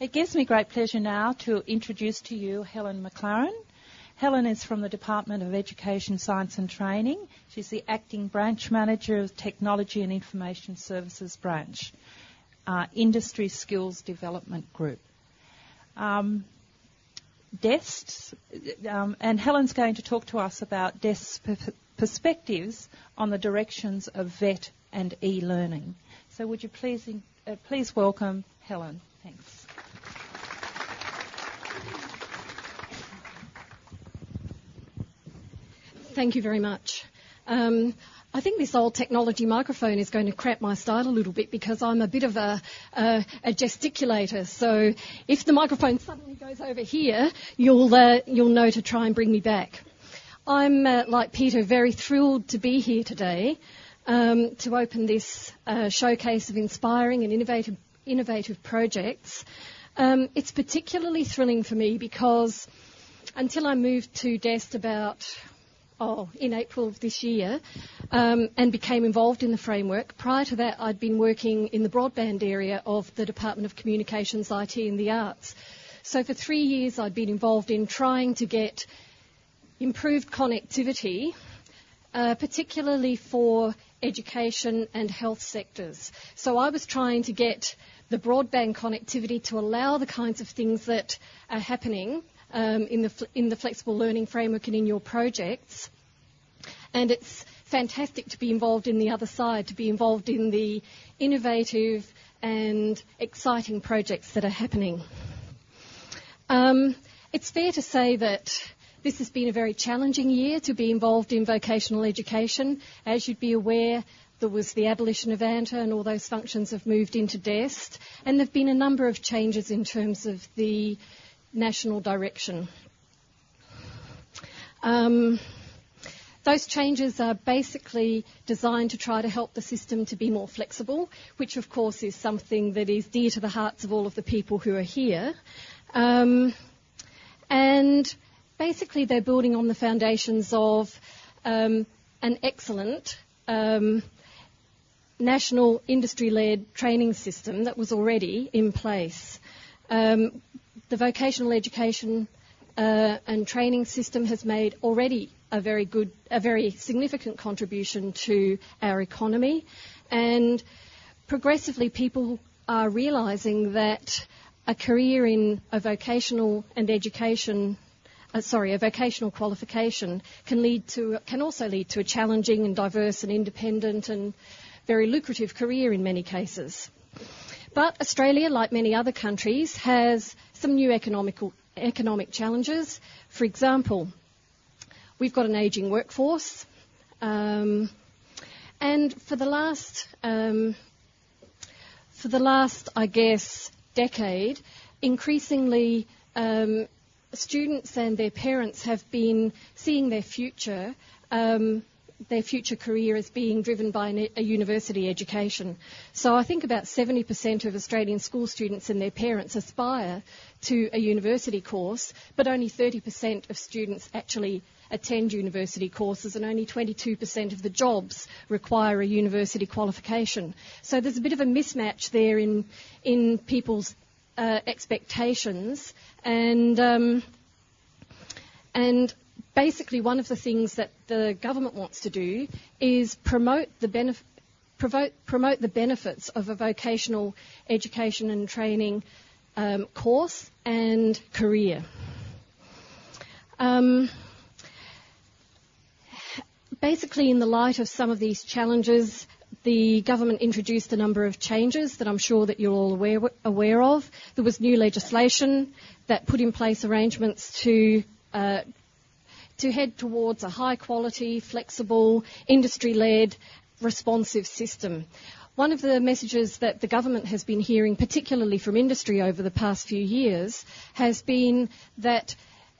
It gives me great pleasure now to introduce to you Helen McLaren. Helen is from the Department of Education, Science and Training. She's the Acting Branch Manager of Technology and Information Services Branch, uh, Industry Skills Development Group. Um, um, and Helen's going to talk to us about DEST's perspectives on the directions of VET and e-learning. So would you please, uh, please welcome Helen. Thanks. Thank you very much. Um, I think this old technology microphone is going to crap my style a little bit because I'm a bit of a, a, a gesticulator. So if the microphone suddenly goes over here, you'll uh, you'll know to try and bring me back. I'm uh, like Peter, very thrilled to be here today um, to open this uh, showcase of inspiring and innovative innovative projects. Um, it's particularly thrilling for me because until I moved to DEST about oh, in April of this year um, and became involved in the framework. Prior to that, I'd been working in the broadband area of the Department of Communications, IT and the Arts. So for three years, I'd been involved in trying to get improved connectivity, uh, particularly for education and health sectors. So I was trying to get the broadband connectivity to allow the kinds of things that are happening um, in, the, in the flexible learning framework and in your projects. And it's fantastic to be involved in the other side, to be involved in the innovative and exciting projects that are happening. Um, it's fair to say that this has been a very challenging year to be involved in vocational education. As you'd be aware, there was the abolition of ANTA and all those functions have moved into DEST. And there have been a number of changes in terms of the national direction. Um, those changes are basically designed to try to help the system to be more flexible, which of course is something that is dear to the hearts of all of the people who are here. Um, and basically they're building on the foundations of um, an excellent um, national industry-led training system that was already in place. The vocational education uh, and training system has made already a very good, a very significant contribution to our economy, and progressively people are realising that a career in a vocational and education uh, sorry, a vocational qualification can lead to can also lead to a challenging and diverse and independent and very lucrative career in many cases. But Australia, like many other countries, has some new economic challenges. For example, we've got an ageing workforce, um, and for the last, um, for the last, I guess, decade, increasingly um, students and their parents have been seeing their future their future career is being driven by a university education. So I think about 70% of Australian school students and their parents aspire to a university course, but only 30% of students actually attend university courses and only 22% of the jobs require a university qualification. So there's a bit of a mismatch there in, in people's uh, expectations and, um, and basically one of the things that the government wants to do is promote the benefit promote, the benefits of a vocational education and training um, course and career. Um, basically, in the light of some of these challenges, the government introduced a number of changes that I'm sure that you're all aware, aware of. There was new legislation that put in place arrangements to uh, to head towards a high quality, flexible, industry led, responsive system. One of the messages that the government has been hearing, particularly from industry over the past few years, has been that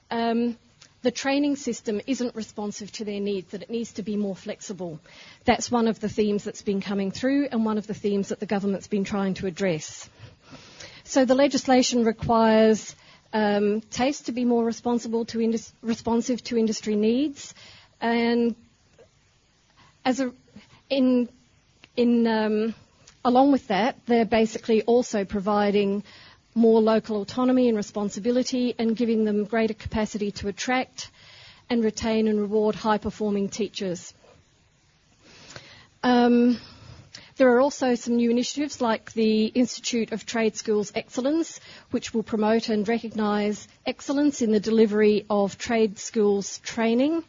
um, the training system isn't responsive to their needs, that it needs to be more flexible. That's one of the themes that's been coming through and one of the themes that the government's been trying to address. So the legislation requires um, TAFE to be more responsive to industry needs, um, along with that, they're basically also providing more local autonomy and responsibility and giving them greater capacity to attract and retain and reward high performing teachers. There are also some new initiatives like the Institute of Trade Skills Excellence, which will promote and recognise excellence in the delivery of trade schools training,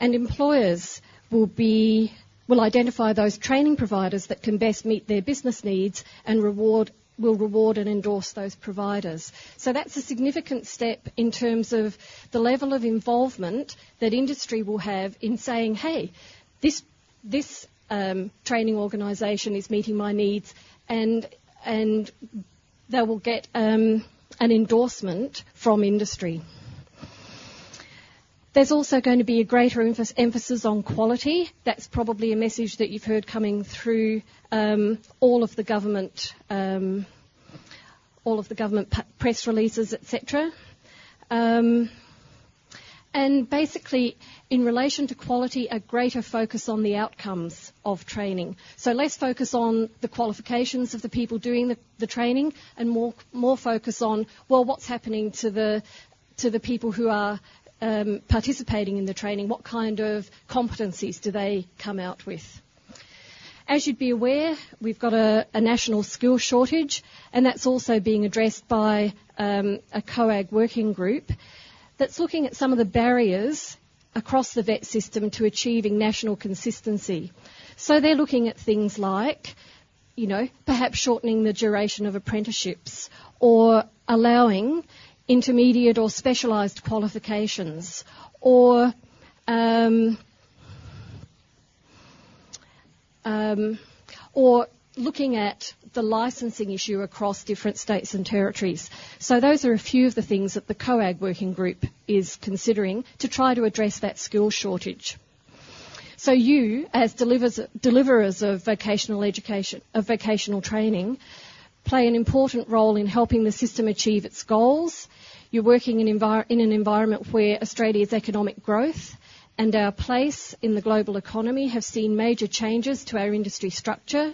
and employers will be will identify those training providers that can best meet their business needs and reward will reward and endorse those providers. So that's a significant step in terms of the level of involvement that industry will have in saying, hey, this this um, training organisation is meeting my needs, and and they will get um, an endorsement from industry. There's also going to be a greater emphasis on quality. That's probably a message that you've heard coming through um, all of the government, um, all of the government p- press releases, etc. Um, and basically, in relation to quality, a greater focus on the outcomes of training. So less focus on the qualifications of the people doing the, the training, and more more focus on well, what's happening to the to the people who are um, participating in the training, what kind of competencies do they come out with? As you'd be aware, we've got a, a national skill shortage, and that's also being addressed by um, a COAG working group that's looking at some of the barriers across the VET system to achieving national consistency. So they're looking at things like, you know, perhaps shortening the duration of apprenticeships or allowing intermediate or specialised qualifications, or um, um, or looking at the licensing issue across different states and territories. So those are a few of the things that the COAG working group is considering to try to address that skill shortage. So you, as deliverers, deliverers of vocational education, of vocational training, play an important role in helping the system achieve its goals. You're working in, envir- in an environment where Australia's economic growth and our place in the global economy have seen major changes to our industry structure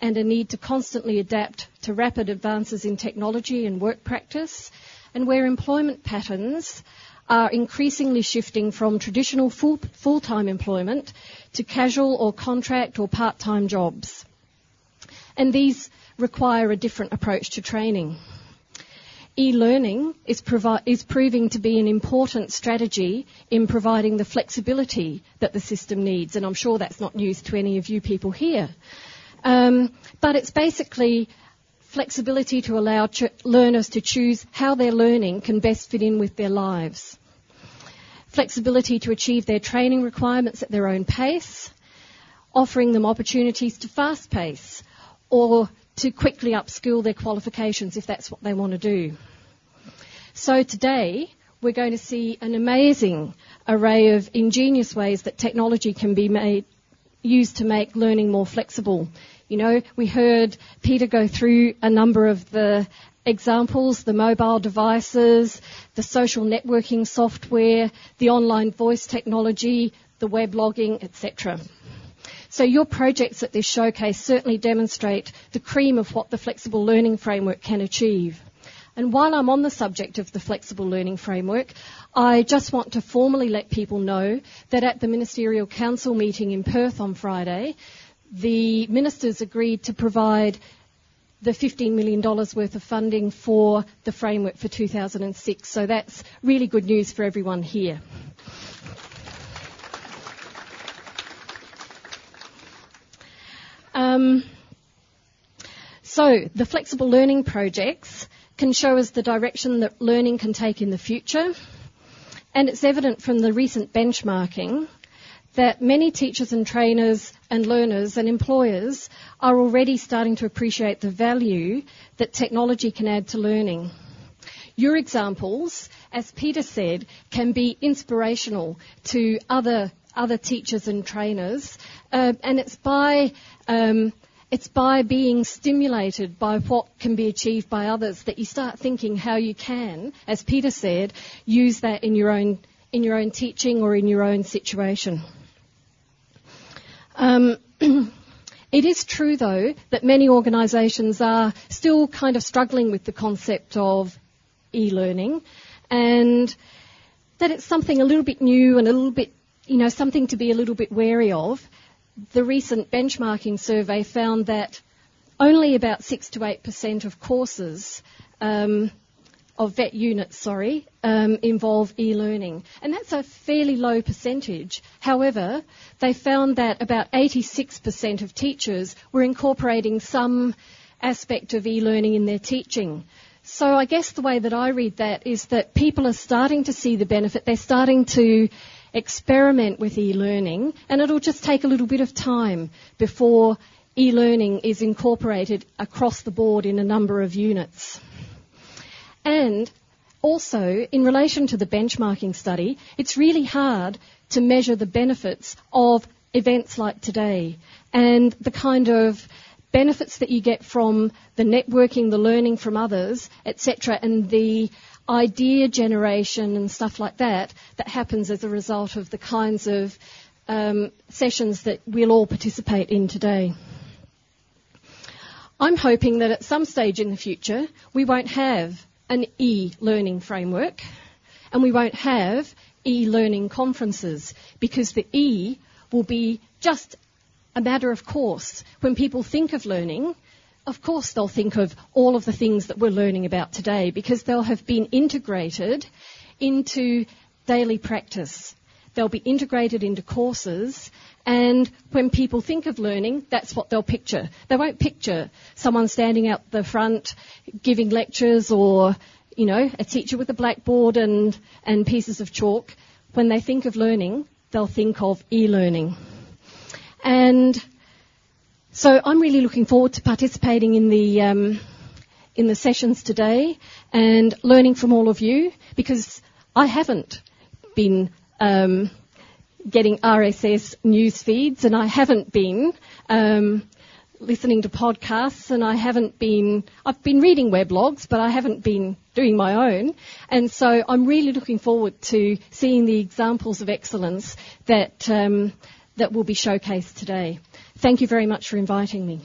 and a need to constantly adapt to rapid advances in technology and work practice, and where employment patterns are increasingly shifting from traditional full, full-time employment to casual or contract or part-time jobs. And these require a different approach to training. E-learning is, proving to be an important strategy in providing the flexibility that the system needs, and I'm sure that's not news to any of you people here. Um, but it's basically flexibility to allow ch- learners to choose how their learning can best fit in with their lives. Flexibility to achieve their training requirements at their own pace, offering them opportunities to fast pace, or to quickly upskill their qualifications if that's what they want to do. So today, we're going to see an amazing array of ingenious ways that technology can be made, used to make learning more flexible. You know, we heard Peter go through a number of the examples, the mobile devices, the social networking software, the online voice technology, the web logging, etc. So your projects at this showcase certainly demonstrate the cream of what the flexible learning framework can achieve. And while I'm on the subject of the flexible learning framework, I just want to formally let people know that at the Ministerial Council meeting in Perth on Friday, the ministers agreed to provide the $15 million worth of funding for the framework for 2006. So that's really good news for everyone here. Um, so the flexible learning projects can show us the direction that learning can take in the future. And it's evident from the recent benchmarking that many teachers and trainers and learners and employers are already starting to appreciate the value that technology can add to learning. Your examples, as Peter said, can be inspirational to other other teachers and trainers, uh, and it's by um, it's by being stimulated by what can be achieved by others that you start thinking how you can, as Peter said, use that in your own in your own teaching or in your own situation. Um, It is true, though, that many organisations are still kind of struggling with the concept of e-learning and that it's something a little bit new and a little bit, you know, something to be a little bit wary of. The recent benchmarking survey found that only about 6 to 8% of courses um, of VET units, sorry, um, involve e-learning. And that's a fairly low percentage. However, they found that about 86% of teachers were incorporating some aspect of e-learning in their teaching. So I guess the way that I read that is that people are starting to see the benefit. They're starting to experiment with e-learning and it'll just take a little bit of time before e-learning is incorporated across the board in a number of units. And also, in relation to the benchmarking study, it's really hard to measure the benefits of events like today and the kind of benefits that you get from the networking, the learning from others, etc., and the idea generation and stuff like that that happens as a result of the kinds of um, sessions that we'll all participate in today. I'm hoping that at some stage in the future we won't have an e-learning framework and we won't have e-learning conferences because the e will be just a matter of course. When people think of learning, of course they'll think of all of the things that we're learning about today because they'll have been integrated into daily practice. They'll be integrated into courses and when people think of learning, that's what they'll picture. They won't picture someone standing out the front giving lectures or, you know, a teacher with a blackboard and, and pieces of chalk. When they think of learning, they'll think of e-learning. And so I'm really looking forward to participating in the, um, in the sessions today and learning from all of you because I haven't been um, getting RSS news feeds, and I haven't been um, listening to podcasts, and I haven't been. I've been reading weblogs, but I haven't been doing my own. And so I'm really looking forward to seeing the examples of excellence that um, that will be showcased today. Thank you very much for inviting me.